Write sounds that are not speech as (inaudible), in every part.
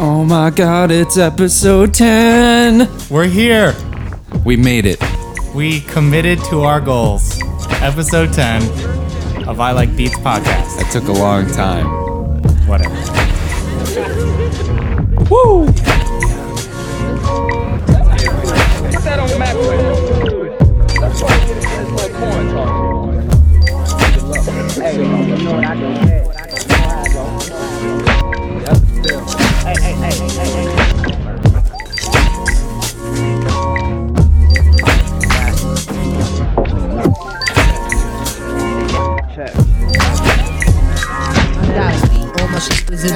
Oh my god, it's episode 10! We're here. We made it. We committed to our goals. Episode 10 of I Like Beats podcast. That took a long time. Whatever. Woo!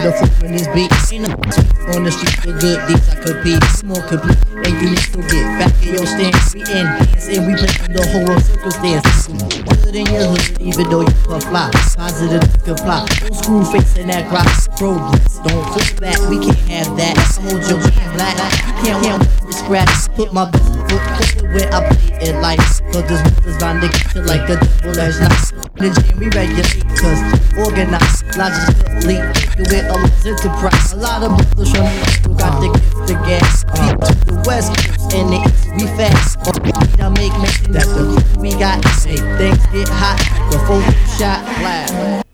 The foot in this beat. Ain't no on the street for good deeds. I could be more complete, and you need to get back in your stance. We enhance and we play the whole world circumstance. Good in your hood, even though you puff fly. Positive comply. Old school facing that rocks. Progress, don't push back. We can't have that. Hold your black. You can't count the scratch. Put my foot where I play it like. Cause this is my nigga like a devil that's nice. In the we regulate, cause organized, logically, with a lost enterprise. A lot of brothers from the who got the gift of gas. Peep to the west and the east, we fast. Oh, we don't make mention that the we got say things get hot before we shot blast.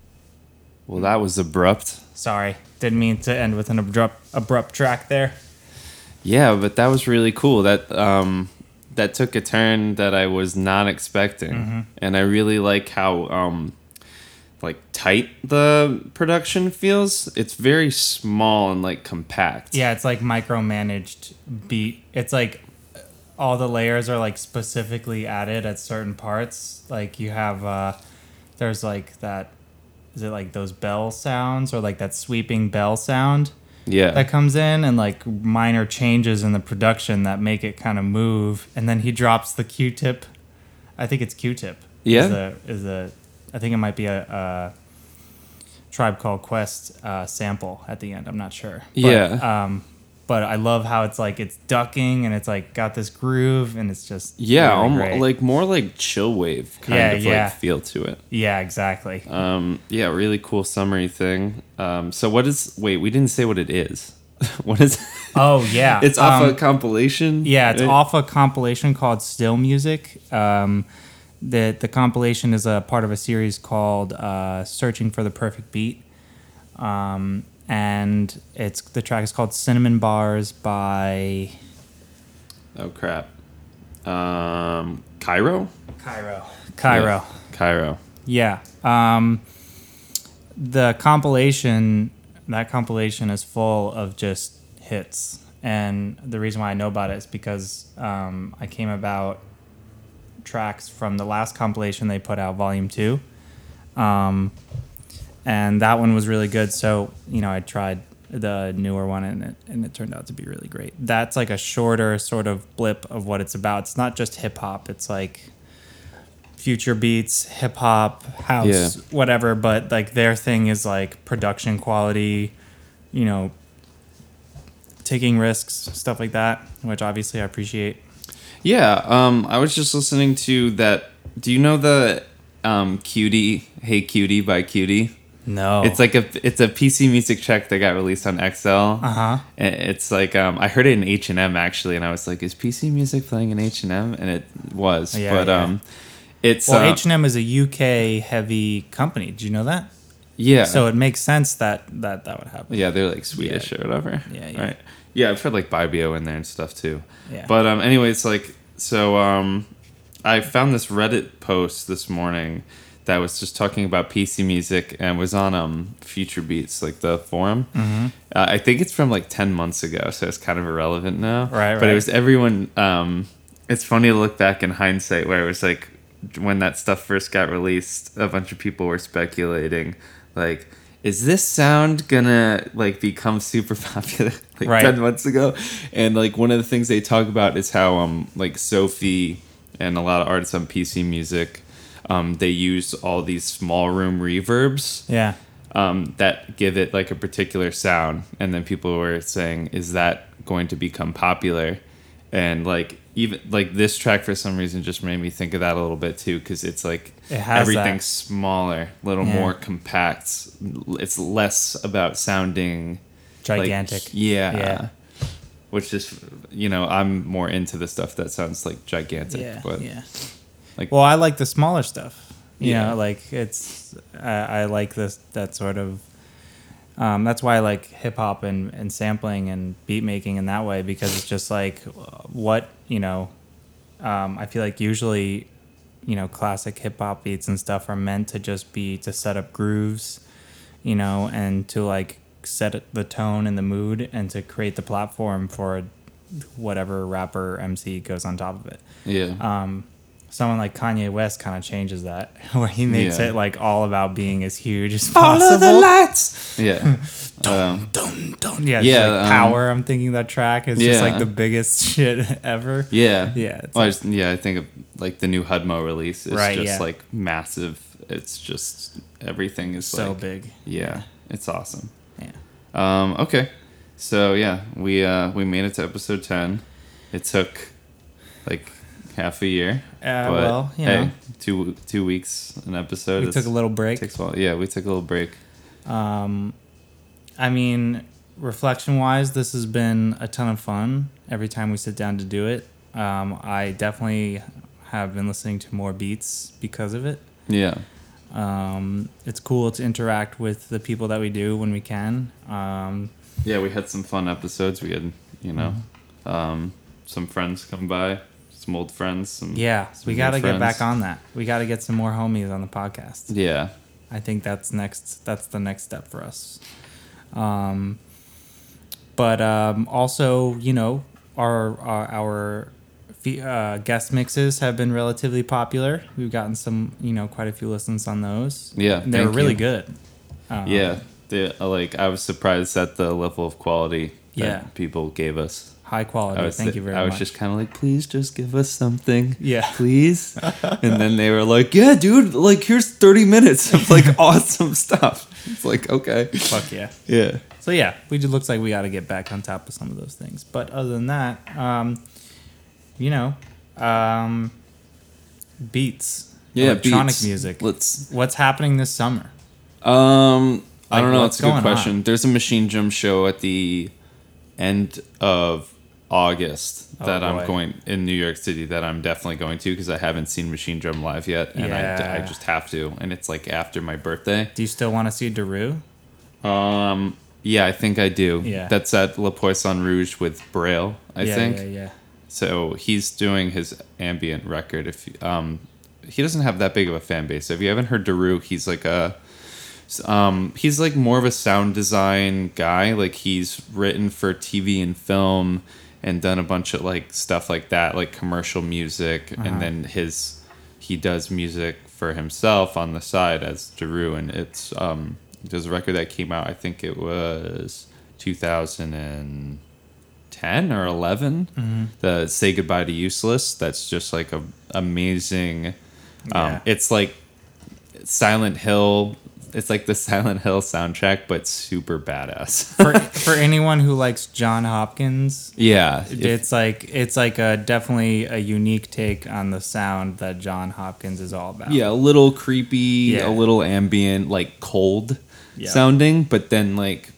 Well, that was abrupt. Sorry. Didn't mean to end with an abrupt, abrupt track there. Yeah, but that was really cool. That um that took a turn that I was not expecting. And I really like how um like tight the production feels. It's very small and like compact. Yeah, it's like micromanaged beat. It's like all the layers are like specifically added at certain parts. Like you have uh there's like that is it like those bell sounds or like that sweeping bell sound Yeah. that comes in and like minor changes in the production that make it kind of move and then he drops the q-tip i think it's q-tip Yeah? is a, is a i think it might be a, a tribe called quest uh, sample at the end i'm not sure But, Yeah. um but i love how it's like it's ducking and it's like got this groove and it's just yeah, really almo- great. like more like chill wave kind Yeah, of yeah. like feel to it. yeah exactly Um, yeah, really cool summary thing. Um, so what is? Wait, we didn't say what it is. (laughs) what is? oh yeah (laughs) it's off Um, a compilation. Yeah, it's right? off a compilation called Still Music. Um, the the compilation is a part of a series called uh, Searching for the Perfect Beat, um, and it's the track is called Cinnamon Bars by Oh crap. Um, Cairo. Cairo. Cairo. Yeah, Cairo. Yeah. Um, the compilation, that compilation is full of just hits. And the reason why I know about it is because um, I came about tracks from the last compilation they put out, Volume 2. Um, and that one was really good. So, you know, I tried the newer one and it, and it turned out to be really great. That's like a shorter sort of blip of what it's about. It's not just hip hop, it's like future beats, hip hop, house, Yeah. whatever. But like their thing is like production quality, you know, taking risks, stuff like that, which obviously I appreciate. Yeah. Um, I was just listening to that. Do you know the um QT? Hey QT by QT. No, It's like a it's a PC music track that got released on XL. Uh Uh-huh. It's like um I heard it in H and M actually, and I was like, is PC music playing in H and M? And it was, Yeah, but yeah. um, it's well, uh, H and M is a UK heavy company. Do you know that? yeah. So it makes sense that that that would happen. Yeah, they're like Swedish or whatever. Yeah, yeah. Right. Yeah, I've heard like Bibio in there and stuff too. Yeah. But um, anyways, like so um, I found this Reddit post this morning that was just talking about PC music and was on um Future Beats like the forum. Mm-hmm. Uh, I think it's from like ten months ago, so it's kind of irrelevant now. Right, But right. it was everyone. Um, it's funny to look back in hindsight where it was like when that stuff first got released, a bunch of people were speculating like. Is this sound gonna like become super (laughs) popular like Right. 10 months ago? And like one of the things they talk about is how um like Sophie and a lot of artists on PC music um they use all these small room reverbs Yeah. um, that give it like a particular sound, and then people were saying, "Is that going to become popular?" And like even like this track for some reason just made me think of that a little bit too, because it's like It has everything's that. smaller, a little Yeah. more compact. It's less about sounding gigantic. yeah. Yeah. Which is, you know, I'm more into the stuff that sounds like gigantic. yeah, but yeah. Like, Well, I like the smaller stuff. You Yeah. know, like it's I, I like this that sort of. Um, that's why I like hip hop and, and sampling and beat making in that way because it's just like what you know. Um, I feel like usually, you know, classic hip hop beats and stuff are meant to just be to set up grooves, you know, and to like set the tone and the mood and to create the platform for whatever rapper MC goes on top of it yeah. um, someone like Kanye West kind of changes that, (laughs) where he makes Yeah. it like all about being as huge as possible. Follow the lights. (laughs) Yeah. (laughs) um, Yeah, Yeah, yeah. Like um, Power. I'm thinking that track is just like the biggest shit ever. yeah. Yeah, it's Well, I just, yeah, I think of like the new Hudmo release is Right, just yeah. like massive. It's just everything is So like, big. Yeah, it's awesome. Yeah. Um, okay, so yeah, we uh, we made it to episode ten. It took like half a year. Uh, well, you know. two two weeks an episode. We took a little break. Takes a while. Yeah, we took a little break. Um, I mean, reflection wise, this has been a ton of fun every time we sit down to do it. Um, I definitely have been listening to more beats because of it. Yeah, Um, it's cool to interact with the people that we do when we can. Um, yeah, we had some fun episodes. We had you know, Mm-hmm. um, some friends come by, some old friends. Some yeah, some we got to get back on that. We got to get some more homies on the podcast. Yeah, I think that's next. That's the next step for us. Um, but um, also, you know, our our, our uh, guest mixes have been relatively popular. We've gotten some, you know, quite a few listens on those. Yeah, And they were really you. good. Um, yeah. The, like I was surprised at the level of quality that Yeah. people gave us. High quality. Thank you very much. I was much. just kind of like, please just give us something. Yeah. Please. (laughs) and then they were like, yeah, dude, like here's 30 minutes of like (laughs) awesome stuff. It's like, okay. Fuck yeah. Yeah. So yeah, we just looks like we got to get back on top of some of those things. But other than that, um, you know, um, beats, Yeah. electronic beats. music. Let's, What's happening this summer? um, I don't know. what's It's a good question. on? There's a Machinedrum show at the end of August Oh, that I'm going in New York City that I'm definitely going to because I haven't seen Machinedrum live yet, and I, Yeah. I just have to. And it's like after my birthday. Do you still want to see Deru? Um, yeah, I think I do. Yeah. That's at Le Poisson Rouge with Braille, I yeah, think. Yeah, yeah. So he's doing his ambient record. If um, he doesn't have that big of a fan base. So if you haven't heard Deru, he's like a um, he's like more of a sound design guy. Like he's written for TV and film and done a bunch of like stuff like that, like commercial music, Uh-huh. and then his he does music for himself on the side as Deru, and it's um, there's a record that came out. I think it was 2010 or 11. Mm-hmm. The "Say Goodbye to Useless." That's just like a amazing. Um, Yeah. It's like Silent Hill. It's like the (laughs) Silent Hill soundtrack, but super badass. (laughs) For for anyone who likes Jon Hopkins, yeah, if- it's like it's like a definitely a unique take on the sound that Jon Hopkins is all about. yeah, a little creepy, Yeah. a little ambient, like cold Yeah. sounding, but then like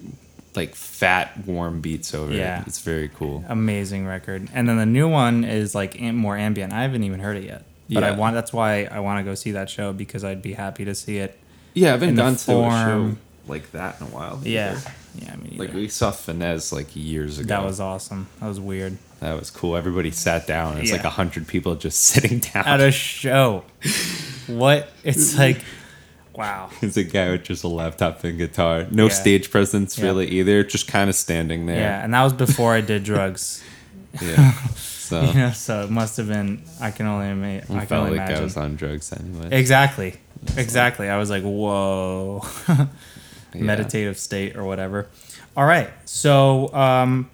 like fat warm beats over Yeah. it. It's very cool. amazing record. And then the new one is like more ambient. I haven't even heard it yet, but I want. That's why I want to go see that show because I'd be happy to see it. Yeah, I haven't in gone to a show like that in a while. Yeah, either. yeah. I mean, Like we saw Fennesz like years ago. that was awesome. That was weird. that was cool. Everybody sat down. It was Yeah. like a hundred people just (laughs) sitting down. At a show, what? It's (laughs) like, wow. It's a guy with just a laptop and guitar. No Yeah. stage presence Yeah. really either. Just kind of standing there. Yeah, and that was before I did drugs. (laughs) Yeah. So Yeah, so it must have been. I can only ima- I I can felt only like imagine. I was on drugs anyway. Exactly. Exactly. I was like, whoa. (laughs) Yeah. Meditative state or whatever. All right. So um,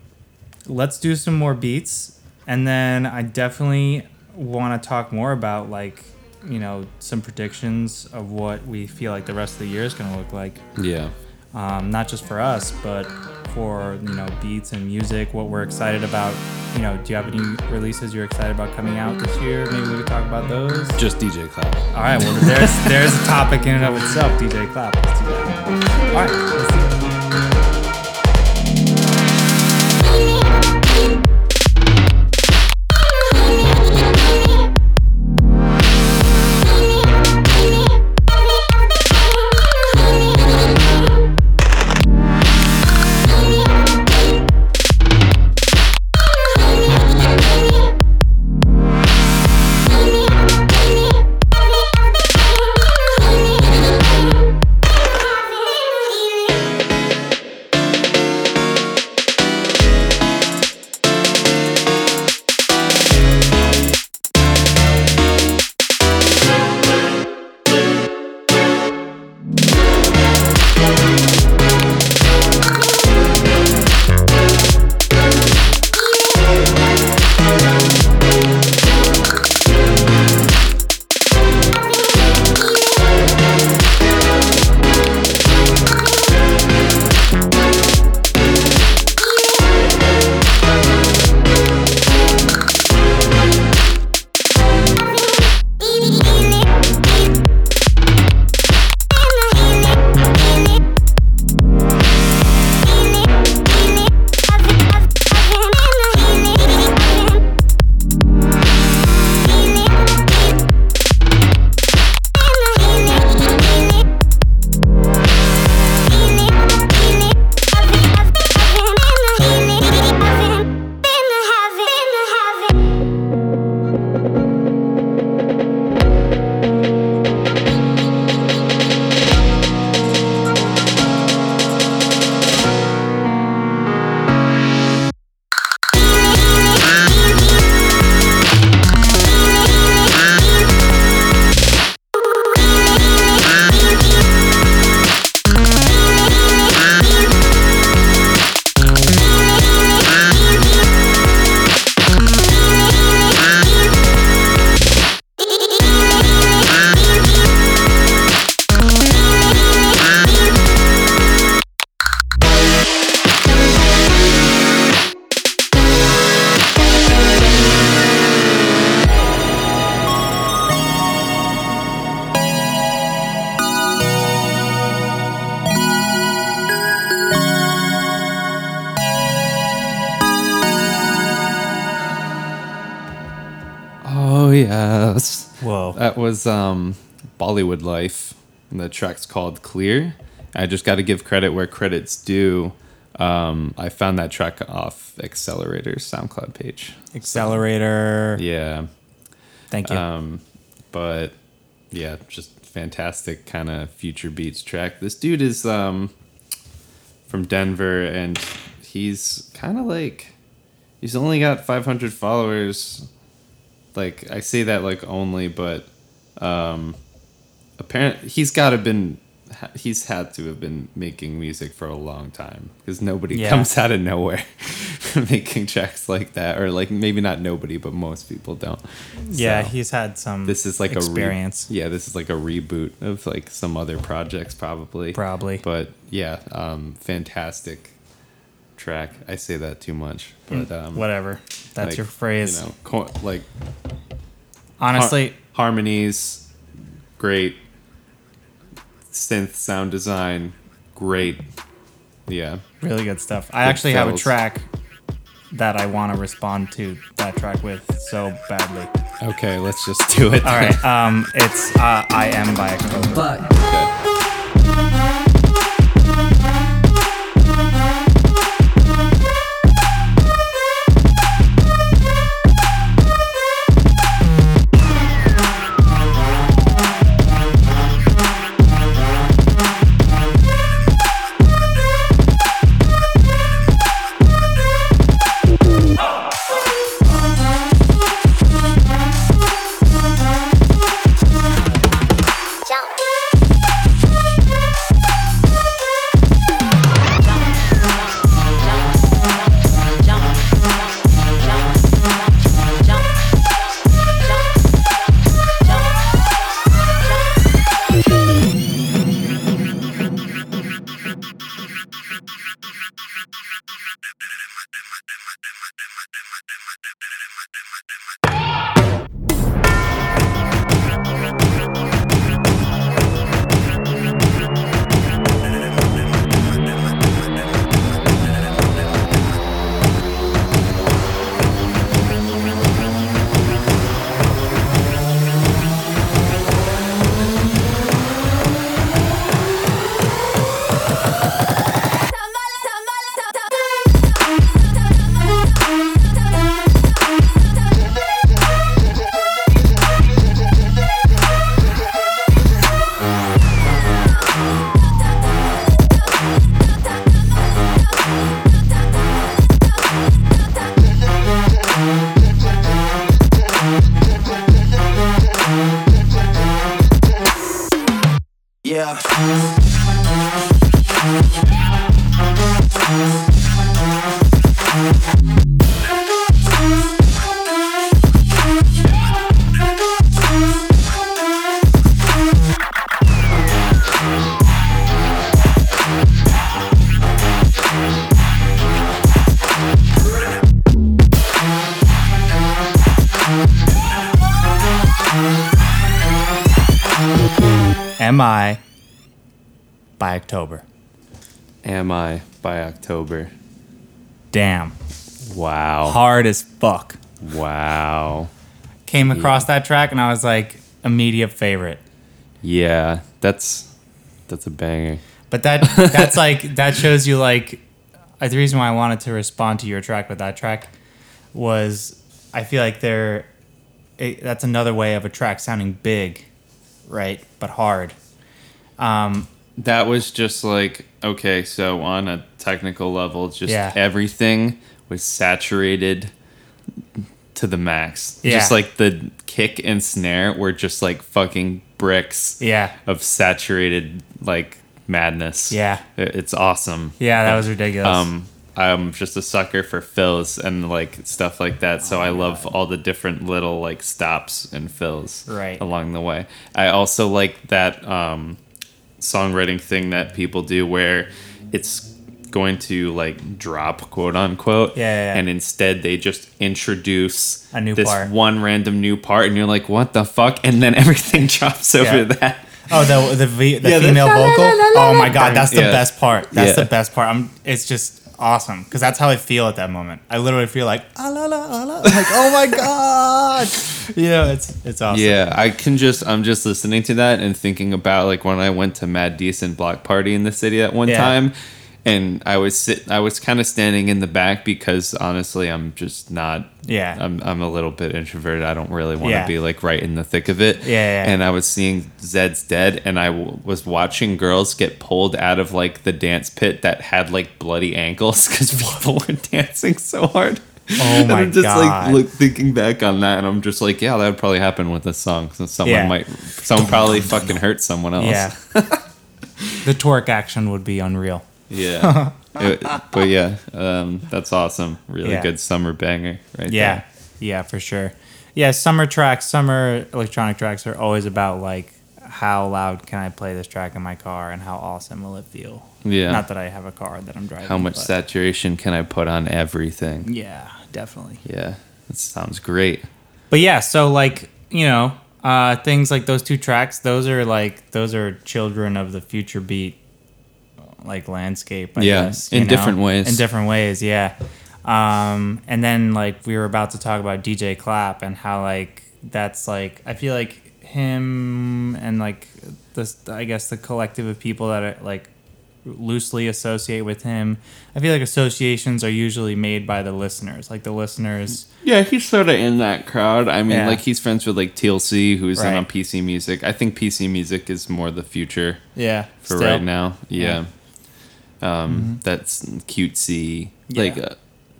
let's do some more beats. And then I definitely want to talk more about, like, you know, some predictions of what we feel like the rest of the year is going to look like. Yeah. Um, not just for us, but for, you know, beats and music, what we're excited about. You know, do you have any releases you're excited about coming out this year? Maybe we could talk about those. Just DJ Clap. All right, well, there's there's a topic in and of itself, DJ Clap. Let's do that. All right, let's do it. Yes. Whoa. That was um, Bollywood Life. And the track's called Clear. I just got to give credit where credit's due. Um, I found that track off Accelerator's SoundCloud page. Accelerator. Yeah. Thank you. Um, but yeah, just fantastic kind of future beats track. This dude is um, from Denver and he's kind of like he's only got 500 followers. Like I say that like only, but um, apparently he's got to been he's had to have been making music for a long time because nobody Yeah. comes out of nowhere (laughs) making tracks like that or like maybe not nobody but most people don't yeah, So, he's had some. this is like experience. a re- yeah this is like a reboot of like some other projects probably Probably. but yeah um fantastic track i say that too much but um Whatever. That's like, your phrase. you know co- like Honestly, har- harmonies great synth sound design great yeah really good stuff. I actually have a track that I want to respond to that track with so badly. okay let's just do it All right. (laughs) Um, it's uh, I am by October. But yeah. By October? am i by october Damn. wow Hard as fuck. wow Came across that track and I was like, immediate favorite. yeah that's that's a banger But that (laughs) that's like that shows you like uh, the reason why I wanted to respond to your track with that track was I feel like there that's another way of a track sounding big, right? But hard. Um, That was just like okay, so on a technical level, just Yeah. everything was saturated to the max. Yeah. Just like the kick and snare were just like fucking bricks yeah. of saturated like madness. Yeah. It's awesome. Yeah, that was ridiculous. Um I'm just a sucker for fills and like stuff like that. So I love all the different little like stops and fills Right. along the way. I also like that um, songwriting thing that people do where it's going to like drop quote unquote Yeah, yeah, yeah. and instead they just introduce A new this part. one random new part and you're like what the fuck and then (laughs) everything drops over Yeah. that Oh, the the, v, the Yeah, the female vocal. Oh my god, that's the Yeah. best part. That's Yeah. the best part. I'm. It's just awesome because that's how I feel at that moment. I literally feel like ah la la ah, la. (laughs) Like oh my god, (laughs) you know it's it's awesome. Yeah, I can just I'm just listening to that and thinking about like when I went to Mad Decent Block Party in the city at one Yeah. time and I was sit I was kind of standing in the back because honestly I'm just not Yeah. I'm I'm a little bit introverted. I don't really want to Yeah. be like right in the thick of it. Yeah, yeah. And I was seeing Zeds Dead and I w- was watching girls get pulled out of like the dance pit that had like bloody ankles (laughs) cuz people were dancing so hard. Oh And my I'm just God. like look, thinking back on that, and I'm just like, yeah, that would probably happen with this song. So someone Yeah. might, someone probably fucking hurt someone else. Yeah. (laughs) the torque action would be unreal. Yeah. (laughs) It- but yeah, um, that's awesome. Really Yeah. good summer banger, right Yeah. there. Yeah, for sure. Yeah, summer tracks, summer electronic tracks are always about like how loud can I play this track in my car and how awesome will it feel? Yeah. Not that I have a car that I'm driving. How much but- saturation can I put on everything? Yeah, definitely. Yeah, that sounds great. But yeah, so like, you know, uh things like those two tracks, those are like those are children of the future beat like landscape, I Yeah, guess. in know? different ways. In different ways, yeah. Um and then like we were about to talk about DJ Clap and how like that's like I feel like him and like this I guess the collective of people that are like loosely associate with him. I feel like associations are usually made by the listeners. Like the listeners Yeah, he's sort of in that crowd. I mean, Yeah. like he's friends with like TLC, who's in on PC Music. I think PC Music is more the future. Yeah. for still. right now. Yeah. Um, That's cutesy. Like uh,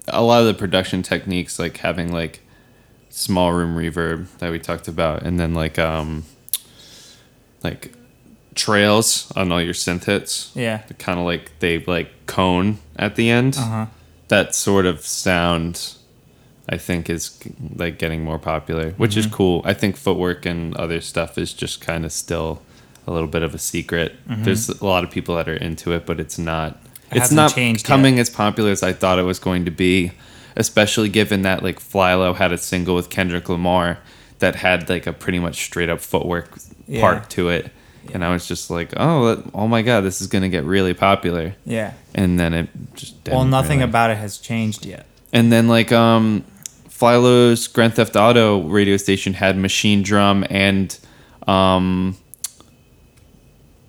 a lot of the production techniques, like having like small room reverb that we talked about, and then like um, like trails on all your synth hits. Yeah. Kind of like they like cone at the end. Uh-huh. That sort of sound. I think is like getting more popular, which Mm-hmm. is cool. I think footwork and other stuff is just kind of still a little bit of a secret. There's a lot of people that are into it, but it's not. Mm-hmm. It it's not coming as popular as I thought it was going to be, especially given that like Flylo had a single with Kendrick Lamar that had like a pretty much straight up footwork Yeah. part to it, and I was just like, oh, oh my god, this is gonna get really popular, Yeah. and then it just Well, nothing really. about it has changed yet. And then like um Flylo's Grand Theft Auto radio station had Machinedrum and um,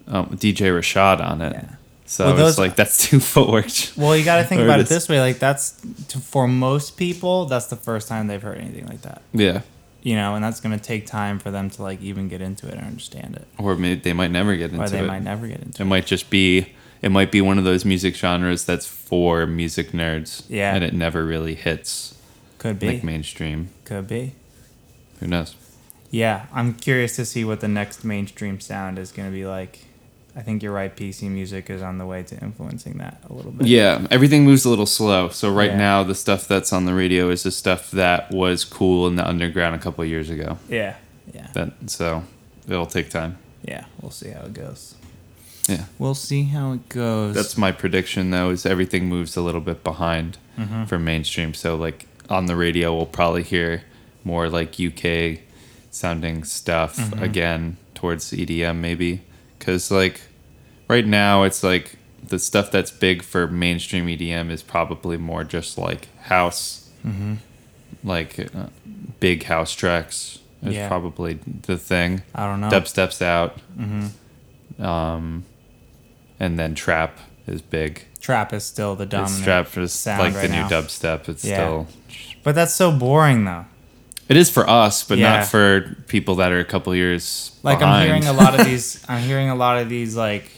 um DJ Rashad on it. Yeah. So Well, I was like that's two (laughs) footwork. Well, you got to think about it this way: like that's to, for most people, that's the first time they've heard anything like that. Yeah. You know, and that's going to take time for them to like even get into it and understand it, Or maybe they might never get into it. or they it. might never get into It it. might just be it might be one of those music genres that's for music nerds. Yeah. And it never really hits Could be, like mainstream. could be. Who knows? Yeah, I'm curious to see what the next mainstream sound is going to be like. I think you're right. PC music is on the way to influencing that a little bit. Yeah, everything moves a little slow. So right Yeah. now, the stuff that's on the radio is the stuff that was cool in the underground a couple of years ago. yeah, yeah, That so it'll take time. yeah. We'll see how it goes. Yeah, We'll see how it goes. that's my prediction though. Is everything moves a little bit behind Mm-hmm. for mainstream. So like on the radio, we'll probably hear more like UK sounding stuff Mm-hmm. again towards EDM maybe because like right now it's like the stuff that's big for mainstream EDM is probably more just like house, Mm-hmm. like uh, big house tracks is Yeah. probably the thing. I don't know. Dubstep's out, Mm-hmm. um, and then trap is big. Trap is still the It's dominant. trap is sound like right the new dubstep. It's Yeah. still But that's so boring though. It is for us, but Yeah. not for people that are a couple years Like behind. I'm hearing a lot of (laughs) these. I'm hearing a lot of these like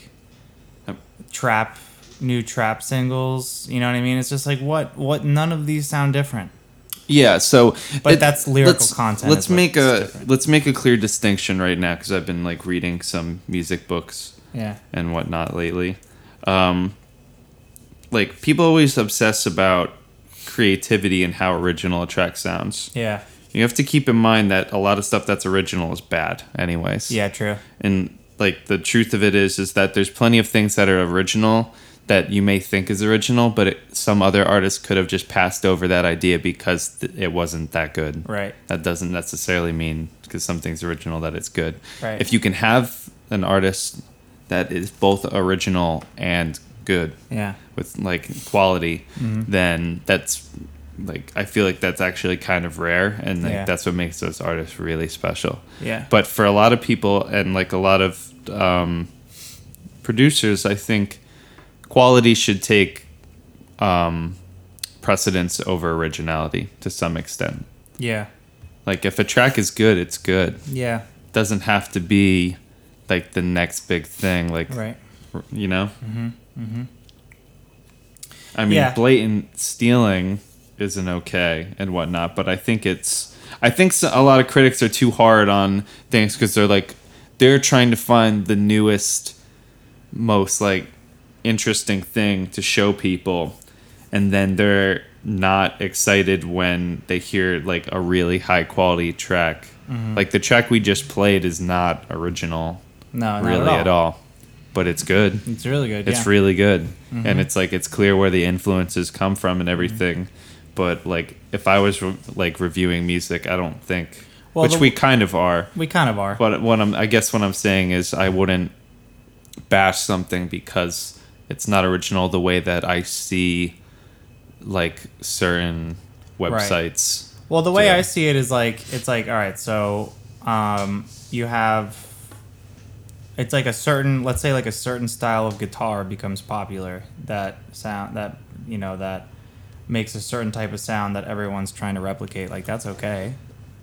trap, new trap singles. You know what I mean? It's just like what, what? None of these sound different. Yeah, so But that's lyrical let's- content Let's make a different. let's make a clear distinction right now because I've been like reading some music books Yeah. and whatnot lately. Um, like people always obsess about creativity and how original a track sounds. Yeah. You have to keep in mind that a lot of stuff that's original is bad, anyways. Yeah. True. and like the truth of it is is that there's plenty of things that are original that you may think is original but it, some other artist could have just passed over that idea because th- it wasn't that good Right. that doesn't necessarily mean because something's original that it's good Right. if you can have an artist that is both original and good Yeah. with like quality, Mm-hmm. then that's like I feel like that's actually kind of rare, and like Yeah. that's what makes those artists really special. Yeah. But for a lot of people and like a lot of um, producers, I think quality should take um, precedence over originality to some extent. Yeah. Like if a track is good, it's good. Yeah. doesn't have to be like the next big thing. Like Right. you know. Mm-hmm. Mhm. I mean, Yeah. blatant stealing isn't okay and whatnot, but I think it's. I think a lot of critics are too hard on things because they're like they're trying to find the newest, most like interesting thing to show people, and then they're not excited when they hear like a really high quality track. Like the track we just played is not original No, really at at all. all. But it's good. It's really good. It's yeah. Mm-hmm. really good. And it's like it's clear where the influences come from and everything. Mm-hmm. But like if I was re- like reviewing music, I don't think Well, which the- we kind of are. We kind of are. But what I'm I guess what I'm saying is I wouldn't bash something because it's not original the way that I see like certain websites. Well, the way Yeah. I see it is like it's like all right, so um, you have it's like a certain let's say like a certain style of guitar becomes popular that sound that you know that makes a certain type of sound that everyone's trying to replicate like that's okay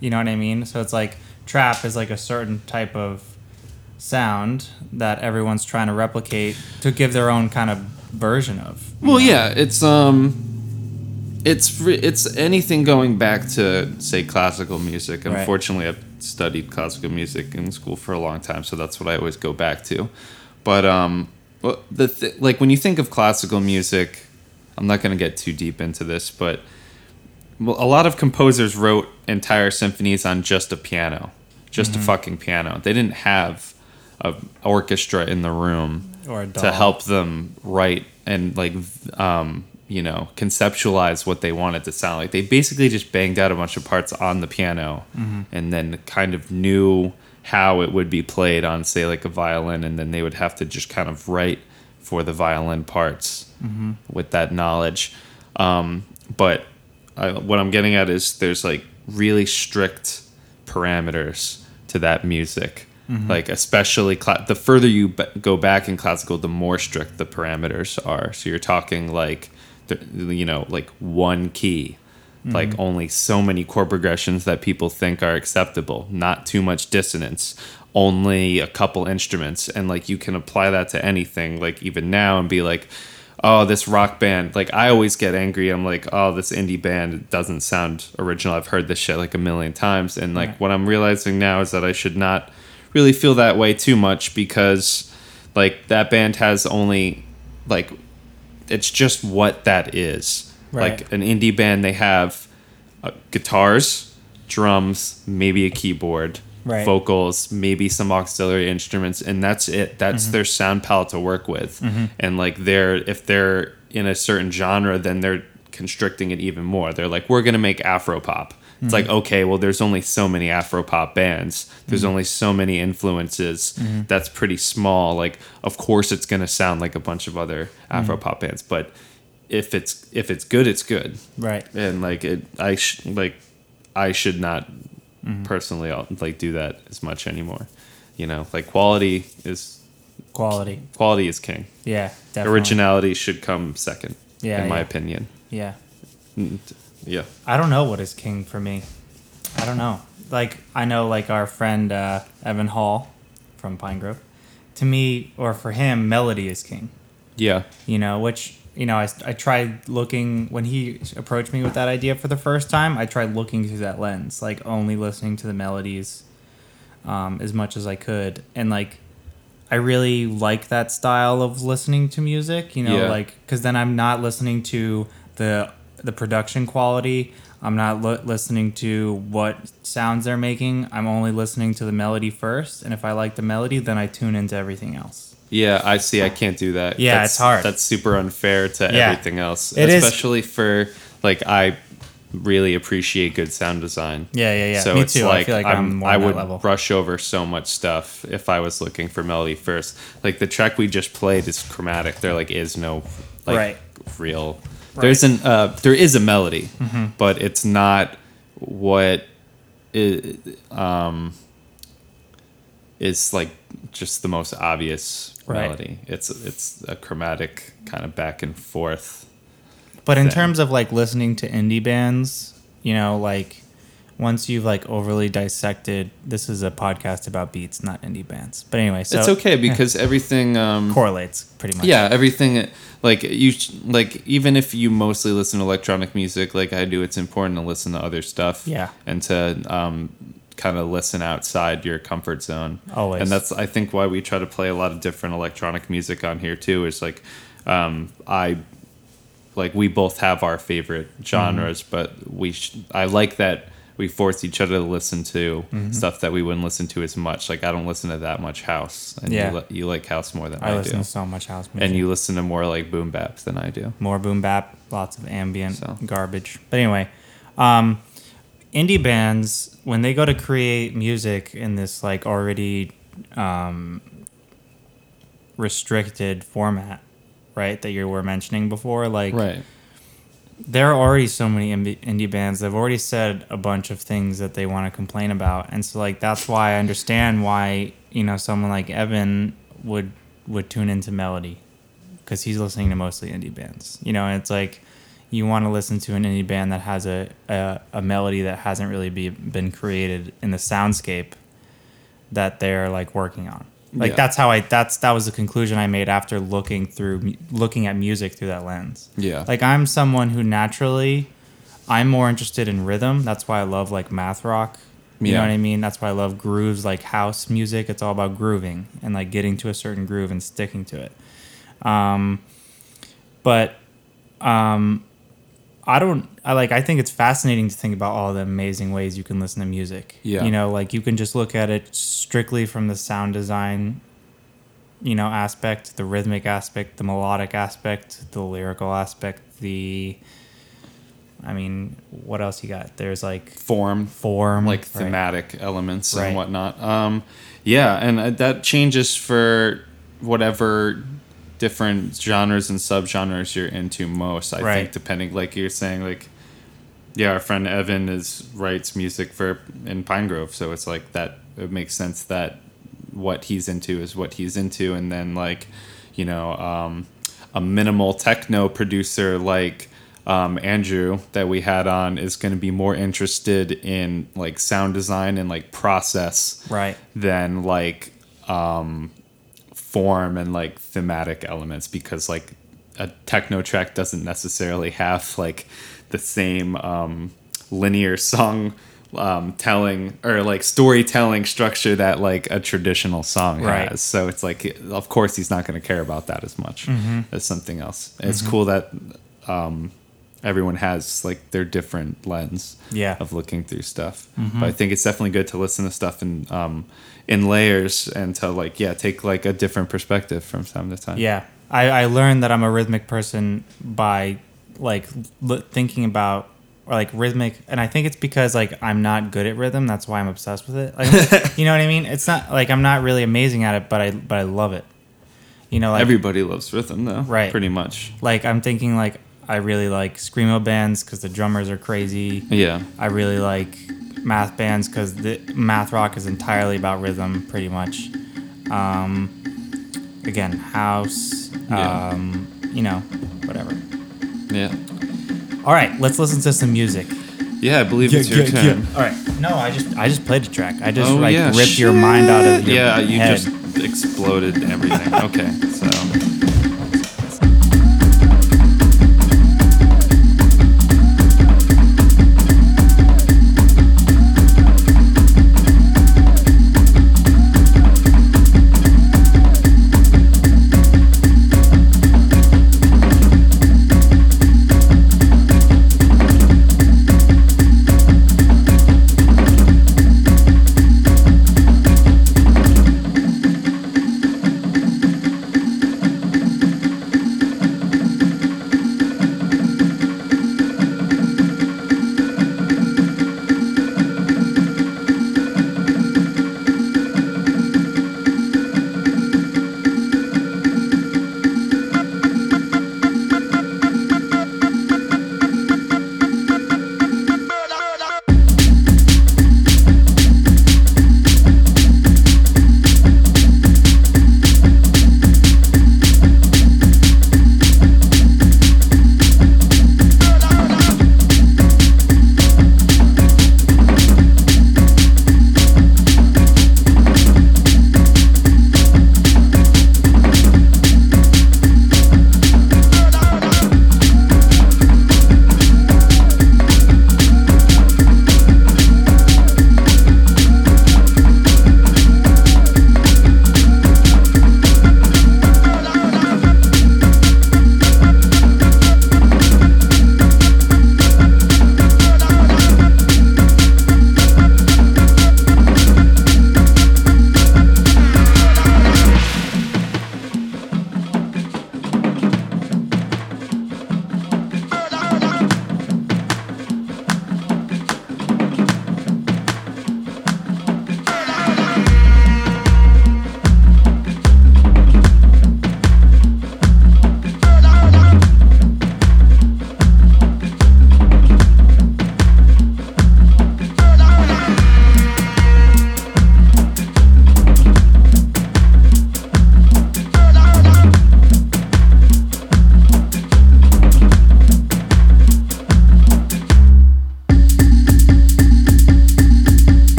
you know what i mean so it's like trap is like a certain type of sound that everyone's trying to replicate to give their own kind of version of Well, yeah, it's um, it's it's anything going back to say classical music. Right. Unfortunately, I've studied classical music in school for a long time, so that's what I always go back to. But um, the th- like when you think of classical music, I'm not going to get too deep into this, but well, a lot of composers wrote entire symphonies on just a piano, just a fucking piano. They didn't have a orchestra in the room to help them write and like um, you know conceptualize what they wanted to sound like. They basically just banged out a bunch of parts on the piano and then kind of knew how it would be played on say like a violin and then they would have to just kind of write for the violin parts with that knowledge. Um, but I, what I'm getting at is there's like really strict parameters to that music. Mm-hmm. Like especially cla- the further you b- go back in classical, the more strict the parameters are. So you're talking like, the, you know, like one key, mm-hmm. like only so many chord progressions that people think are acceptable, not too much dissonance, only a couple instruments, and like you can apply that to anything, like even now, and be like, oh, this rock band. Like I always get angry. I'm like, oh, this indie band doesn't sound original. I've heard this shit like a million times, and like Right. what I'm realizing now is that I should not really feel that way too much because like that band has only like it's just what that is. Right. Like an indie band, they have uh, guitars, drums, maybe a keyboard, Right. vocals, maybe some auxiliary instruments, and that's it. That's mm-hmm. their sound palette to work with. Mm-hmm. And like they're if they're in a certain genre, then they're constricting it even more. They're like, we're gonna make Afro pop. It's mm-hmm. like, okay, well, there's only so many Afro pop bands. There's only so many influences. That's pretty small. Like, of course, it's gonna sound like a bunch of other Afro pop bands, but if it's if it's good, it's good right and like it i sh- like i should not Mm-hmm. personally like do that as much anymore you know like quality is quality quality is king yeah definitely. originality should come second Yeah, in my yeah. opinion yeah yeah I don't know what is king for me. I don't know. Like I know like our friend uh, Evan Hall from Pinegrove. To me or for him, melody is king. yeah You know, which you know I, I tried looking when he approached me with that idea for the first time. I tried looking through that lens, like only listening to the melodies um, as much as I could, and like I really like that style of listening to music. You know, Yeah. like because then I'm not listening to the the production quality. I'm not li- listening to what sounds they're making. I'm only listening to the melody first, and if I like the melody, then I tune into everything else. Yeah i see i can't do that Yeah, that's, it's hard. that's super unfair to Yeah. everything else It is. especially for like i really appreciate good sound design. Yeah, yeah, yeah. So Me it's too. like, I feel like I'm, I'm I would level. brush over so much stuff if I was looking for melody first. Like the track we just played is chromatic. There like is no like Right. real. There isn't. Uh, there is a melody, Mm-hmm. but it's not what is um is like just the most obvious Right. melody. It's it's a chromatic kind of back and forth. But in terms of like listening to indie bands, you know, like once you've like overly dissected, this is a podcast about beats, not indie bands. But anyway, so it's okay (laughs) because everything um, correlates pretty much. yeah everything like you like even if you mostly listen to electronic music like i do it's important to listen to other stuff Yeah. and to um, kind of listen outside your comfort zone Always. and that's i think why we try to play a lot of different electronic music on here too is like um, i like we both have our favorite genres Mm-hmm. but we sh- i like that we force each other to listen to Mm-hmm. stuff that we wouldn't listen to as much like i don't listen to that much house and Yeah. you, li- you like house more than i, I listen do to so much house music. and you listen to more like boom bap than I do. more boom bap, lots of ambient So. garbage. But anyway, um, indie bands when they go to create music in this like already um, restricted format, right? That you were mentioning before, like Right. there are already so many indie indie bands. They've already said a bunch of things that they want to complain about, and so like that's why I understand why you know someone like Evan would would tune into Melody because he's listening to mostly indie bands. You know, and it's like you want to listen to an indie band that has a a, a melody that hasn't really be, been created in the soundscape that they're like working on. Like Yeah. that's how I that's that was the conclusion I made after looking through looking at music through that lens. Yeah. Like I'm someone who naturally I'm more interested in rhythm. That's why I love like math rock. You know what I mean? That's why I love grooves like house music. It's all about grooving and like getting to a certain groove and sticking to it. Um but um I don't I like I think it's fascinating to think about all the amazing ways you can listen to music. Yeah. You know, like you can just look at it strictly from the sound design you know aspect, the rhythmic aspect, the melodic aspect, the lyrical aspect, the I mean, what else you got? There's like Form, form, like right? thematic elements Right. and whatnot. Um, yeah, and uh, that changes for whatever different genres and subgenres you're into most. I Right. think depending, like you're saying, like yeah, our friend Evan is writes music for in Pinegrove, so it's like that. It makes sense that what he's into is what he's into, and then like you know um, a minimal techno producer like um, Andrew that we had on is going to be more interested in like sound design and like process Right. than like um, form and like thematic elements because like a techno track doesn't necessarily have like the same um, linear song um, telling or like storytelling structure that like a traditional song Right. has. So it's like, of course, he's not going to care about that as much Mm-hmm. as something else. It's cool that um, everyone has like their different lens Yeah. of looking through stuff. Mm-hmm. But I think it's definitely good to listen to stuff and um, in layers and to like yeah take like a different perspective from time to time. Yeah, I, I learned that I'm a rhythmic person by like l- thinking about or like rhythmic, and I think it's because like I'm not good at rhythm. That's why I'm obsessed with it. Like, (laughs) you know what I mean? It's not like I'm not really amazing at it, but I but I love it. You know, like Everybody loves rhythm though, Right. Pretty much. like I'm thinking like I really like screamo bands because the drummers are crazy. Yeah. I really like math bands because the math rock is entirely about rhythm, pretty much. Um, again, house, Yeah. um, you know, whatever. Yeah. All right, let's listen to some music. Yeah, I believe it's your turn. All right. No, I just I just played a track. I just Oh, like yeah, ripped your mind out of your head. Yeah, you head. just exploded everything. okay, so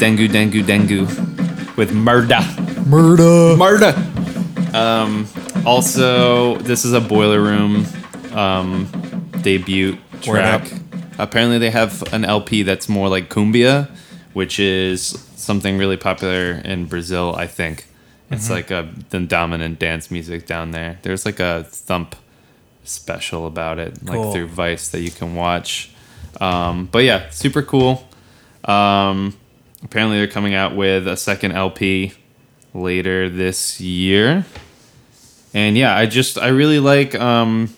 Dengue Dengue Dengue with Murda. Murder. Murda. Um, also, this is a Boiler Room um, debut track. Apparently, they have an LP that's more like cumbia, which is something really popular in Brazil, I think. It's Mm-hmm. like a the dominant dance music down there. There's like a thump special about it, Cool. like through Vice that you can watch. Um, but yeah, super cool. Um, apparently, they're coming out with a second LP later this year. And yeah, I just I really like um,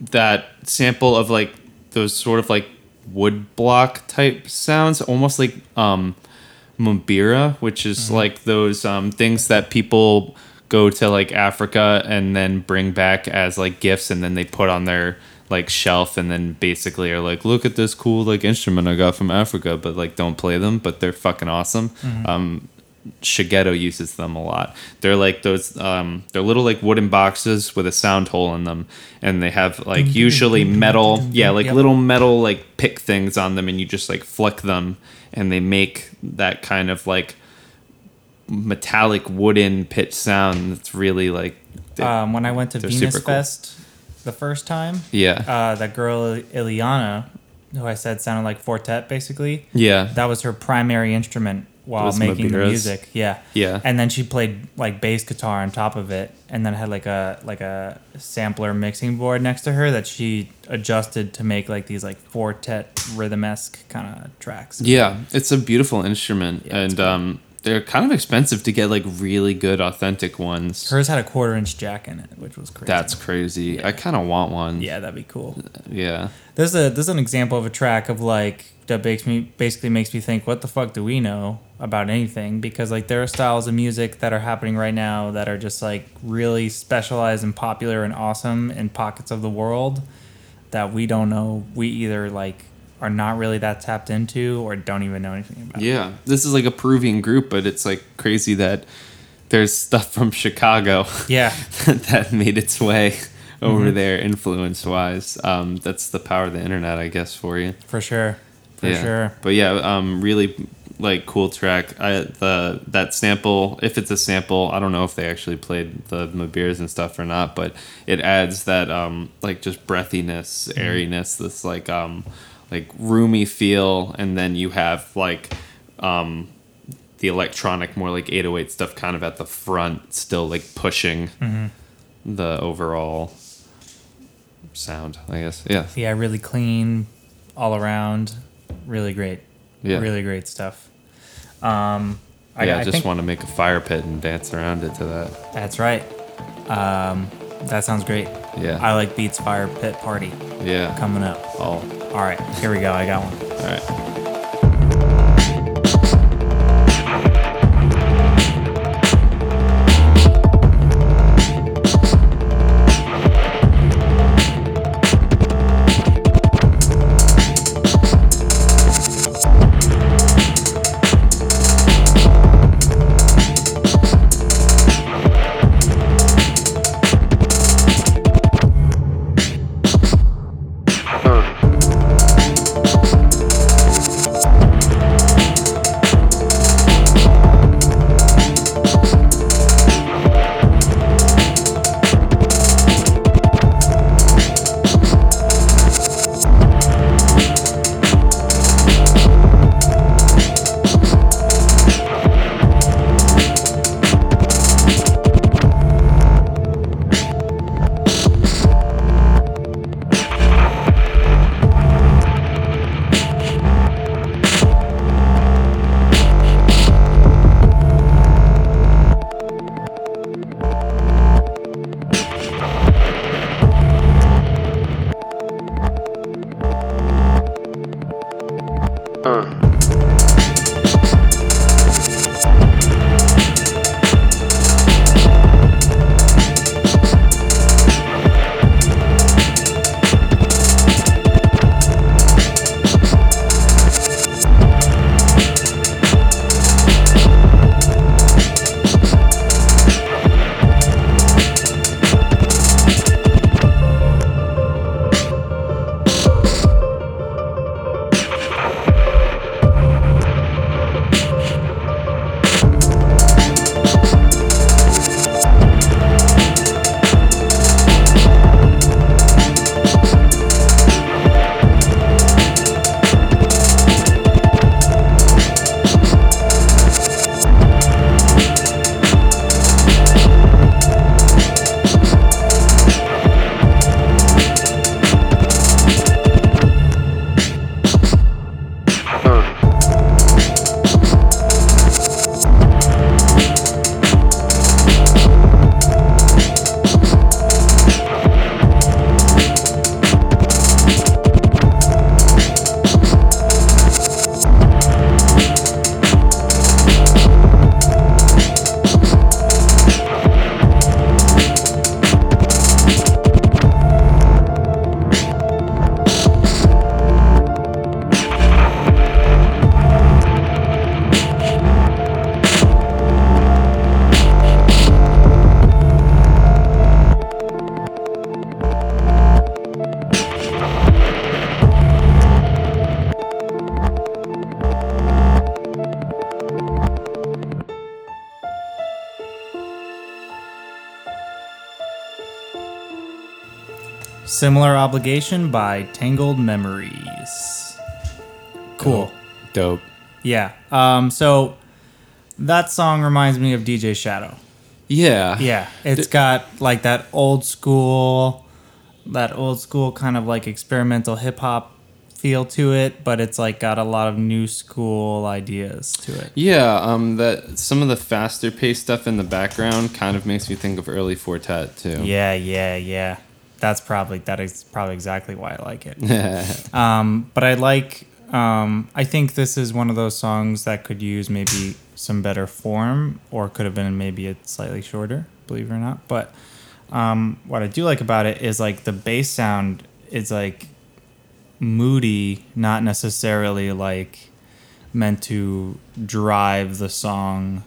that sample of like those sort of like wood block type sounds, almost like um, mbira, which is like those um, things that people go to like Africa and then bring back as like gifts, and then they put on their like shelf, and then basically are like, look at this cool like instrument I got from Africa, but like don't play them, but they're fucking awesome. Um, Shigeto uses them a lot. They're like those um they're little like wooden boxes with a sound hole in them and they have like usually metal yeah, like Yep. little metal like pick things on them and you just like flick them and they make that kind of like metallic wooden pitch sound that's really like Um, when I went to Venus super cool. Fest the first time, yeah. uh, that girl Ileana, who I said sounded like Four Tet, basically. yeah. That was her primary instrument while Was making the music. Yeah. Yeah. And then she played like bass guitar on top of it, and then had like a like a sampler mixing board next to her that she adjusted to make like these like Four Tet rhythm esque kind of tracks. Yeah, it's a beautiful instrument Yeah, and um they're kind of expensive to get like really good authentic ones. Hers had a quarter inch jack in it, which was crazy. That's crazy. Yeah. I kind of want one. yeah, that'd be cool. Yeah. There's a there's an example of a track of like that makes me basically makes me think, what the fuck do we know about anything? Because like there are styles of music that are happening right now that are just like really specialized and popular and awesome in pockets of the world that we don't know. We either like are not really that tapped into or don't even know anything about. Yeah. This is like a Peruvian group, but it's like crazy that there's stuff from Chicago (laughs) Yeah, that made its way over Mm-hmm. there influence wise. Um, that's the power of the internet, I guess, for you. for sure, for yeah. sure. But yeah, um, really like cool track. I the that sample, if it's a sample, I don't know if they actually played the mbiras and stuff or not, but it adds that um like just breathiness, Mm-hmm. airiness, this like um like roomy feel, and then you have like um the electronic more like 808 stuff kind of at the front still like pushing Mm-hmm. the overall sound i guess yeah Yeah, really clean, all around, really great. Yeah. really great stuff. Um, I, yeah, I I just think- want to make a fire pit and dance around it to that. That's right. Um, that sounds great. Yeah. I like Beats Fire Pit Party Yeah. coming up. Oh, All right, here we go. I got one. all right. Similar Obligation by Tangled Memories. Cool. Dope. Yeah. Um, so that song reminds me of DJ Shadow. Yeah. Yeah. It's got like that old school, that old school kind of like experimental hip hop feel to it, but it's like got a lot of new school ideas to it. Yeah, um, that some of the faster paced stuff in the background kind of makes me think of early Four Tet too. Yeah, yeah, yeah. That's probably that is probably exactly why I like it. (laughs) um, but I like. Um, I think this is one of those songs that could use maybe some better form, or could have been maybe a slightly shorter. Believe it or not, but um, what I do like about it is like the bass sound is like moody, not necessarily like meant to drive the song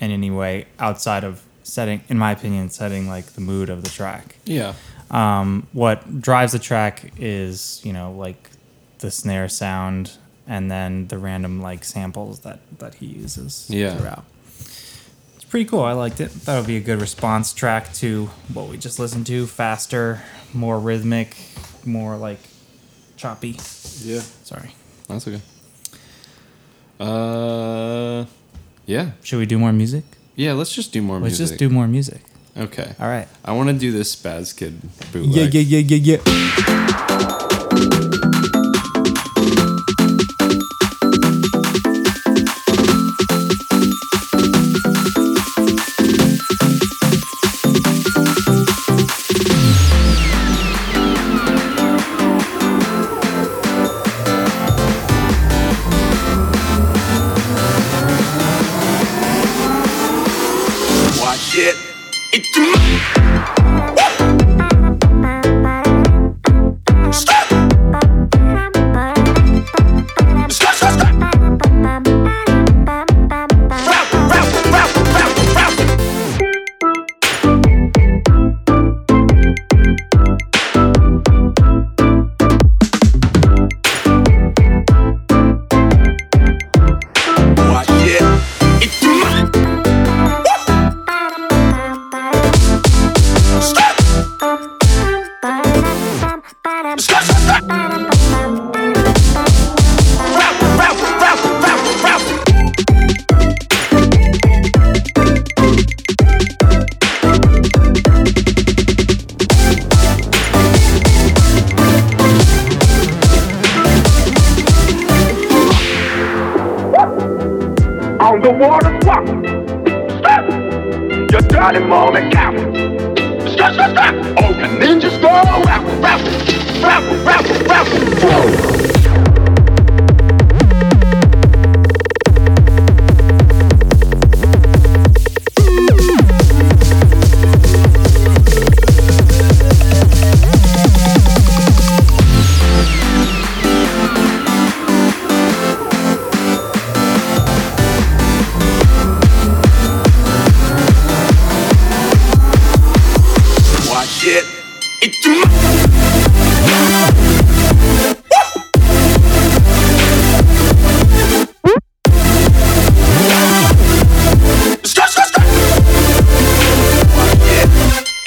in any way outside of setting, in my opinion, setting like the mood of the track. yeah. Um, what drives the track is, you know, like the snare sound and then the random like samples that, that he uses Yeah. throughout. It's pretty cool. I liked it. That would be a good response track to what we just listened to. Faster, more rhythmic, more like choppy. Yeah. Sorry. That's okay. Uh, yeah, Should we do more music? yeah. Let's just do more music. Let's just do more music. Okay. All right. I want to do this Spazzkid Yeah, bootleg. yeah, yeah, yeah, yeah. Watch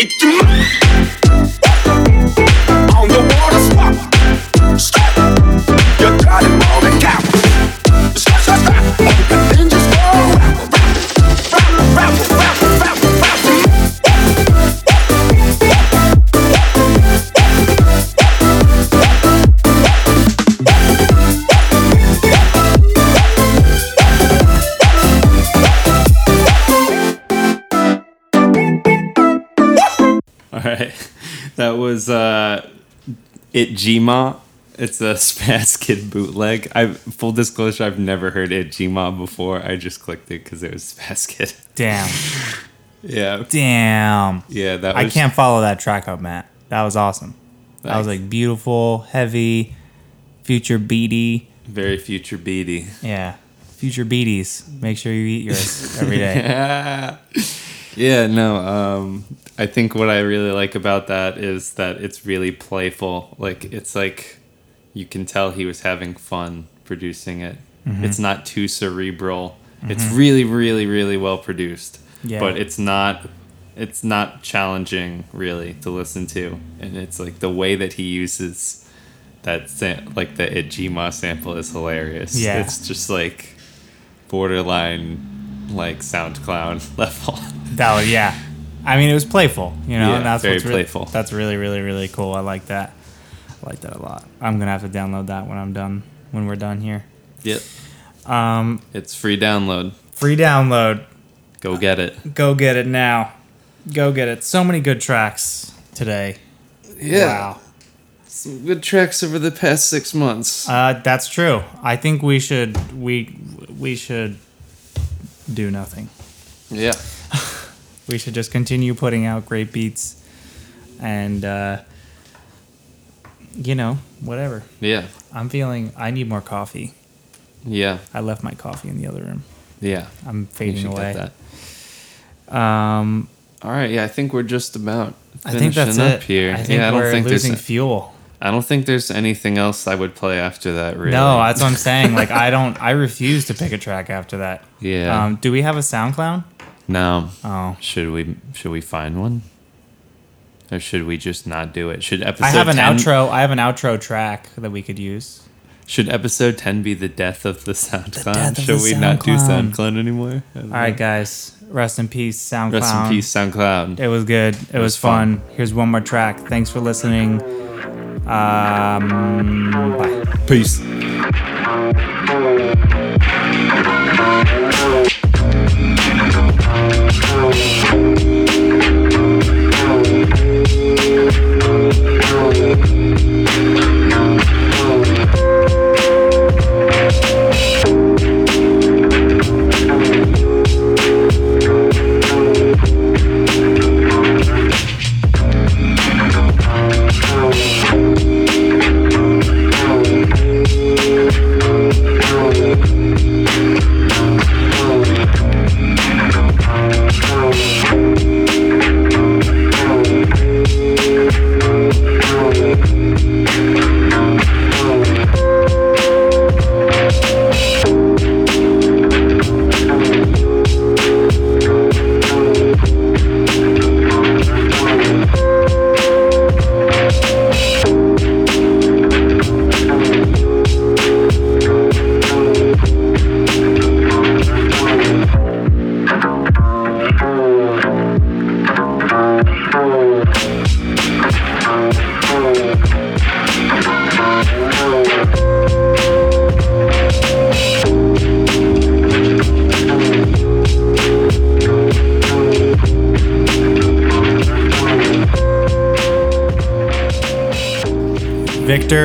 It's the was uh, it Gma. It's a (laughs) Spazzkid bootleg. I full disclosure, I've never heard it Gma before. I just clicked it because it was (laughs) Spazzkid. Damn. (laughs) Yeah. Damn. Yeah. That was, I can't follow that track up, Matt. That was awesome. That was like beautiful, heavy, future beady. very future beady. Yeah. Future beaties. Make sure you eat yours every day. Yeah, no. Um, I think what I really like about that is that it's really playful. Like it's like you can tell he was having fun producing it. Mm-hmm. It's not too cerebral. It's really, really, really well produced. Yeah. But it's not it's not challenging really to listen to, and it's like the way that he uses that sam- like the Ijima sample is hilarious. Yeah. it's just like borderline like SoundCloud (laughs) level. That was yeah. I mean, it was playful, you know. Yeah, and that's very what's really- playful. that's really, really, really cool. I like that. I like that a lot. I'm gonna have to download that when I'm done. When we're done here, yep, um, it's free download. free download. Go get it. Go get it now. Go get it. So many good tracks today. Yeah. Wow. some good tracks over the past six months. Uh, that's true. I think we should we we should do nothing. yeah, (laughs) We should just continue putting out great beats, and uh, you know whatever. yeah, I'm feeling. I need more coffee. yeah, I left my coffee in the other room. yeah. I'm fading away. get that. Um, All right, yeah, I think we're just about I think that's up it. here. I think yeah, I don't we're think losing there's fuel. I don't think there's anything else I would play after that. Really, No, that's what I'm saying. Like I don't. I refuse to pick a track after that. Yeah. Um, do we have a sound SoundCloud? no. Oh. Should we? Should we find one? Or should we just not do it? Should episode I have an 10, outro. I have an outro track that we could use. Should episode ten be the death of the SoundCloud? death of should the we not do SoundCloud. SoundCloud anymore? All right, guys. Rest in peace, SoundCloud. Rest in peace, SoundCloud. It was good. It, was, was fun. fun. Here's one more track. Thanks for listening. Um, bye. Peace.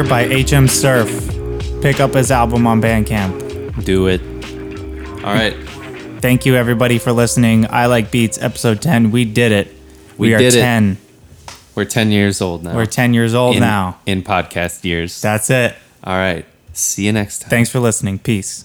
By HM Surf. Pick up his album on Bandcamp. Do it. All right. Thank you, everybody, for listening. I Like Beats, episode 10. We did it. We, We are did it. 10. We're 10 years old now. We're 10 years old in, now. In podcast years. That's it. All right. See you next time. Thanks for listening. Peace.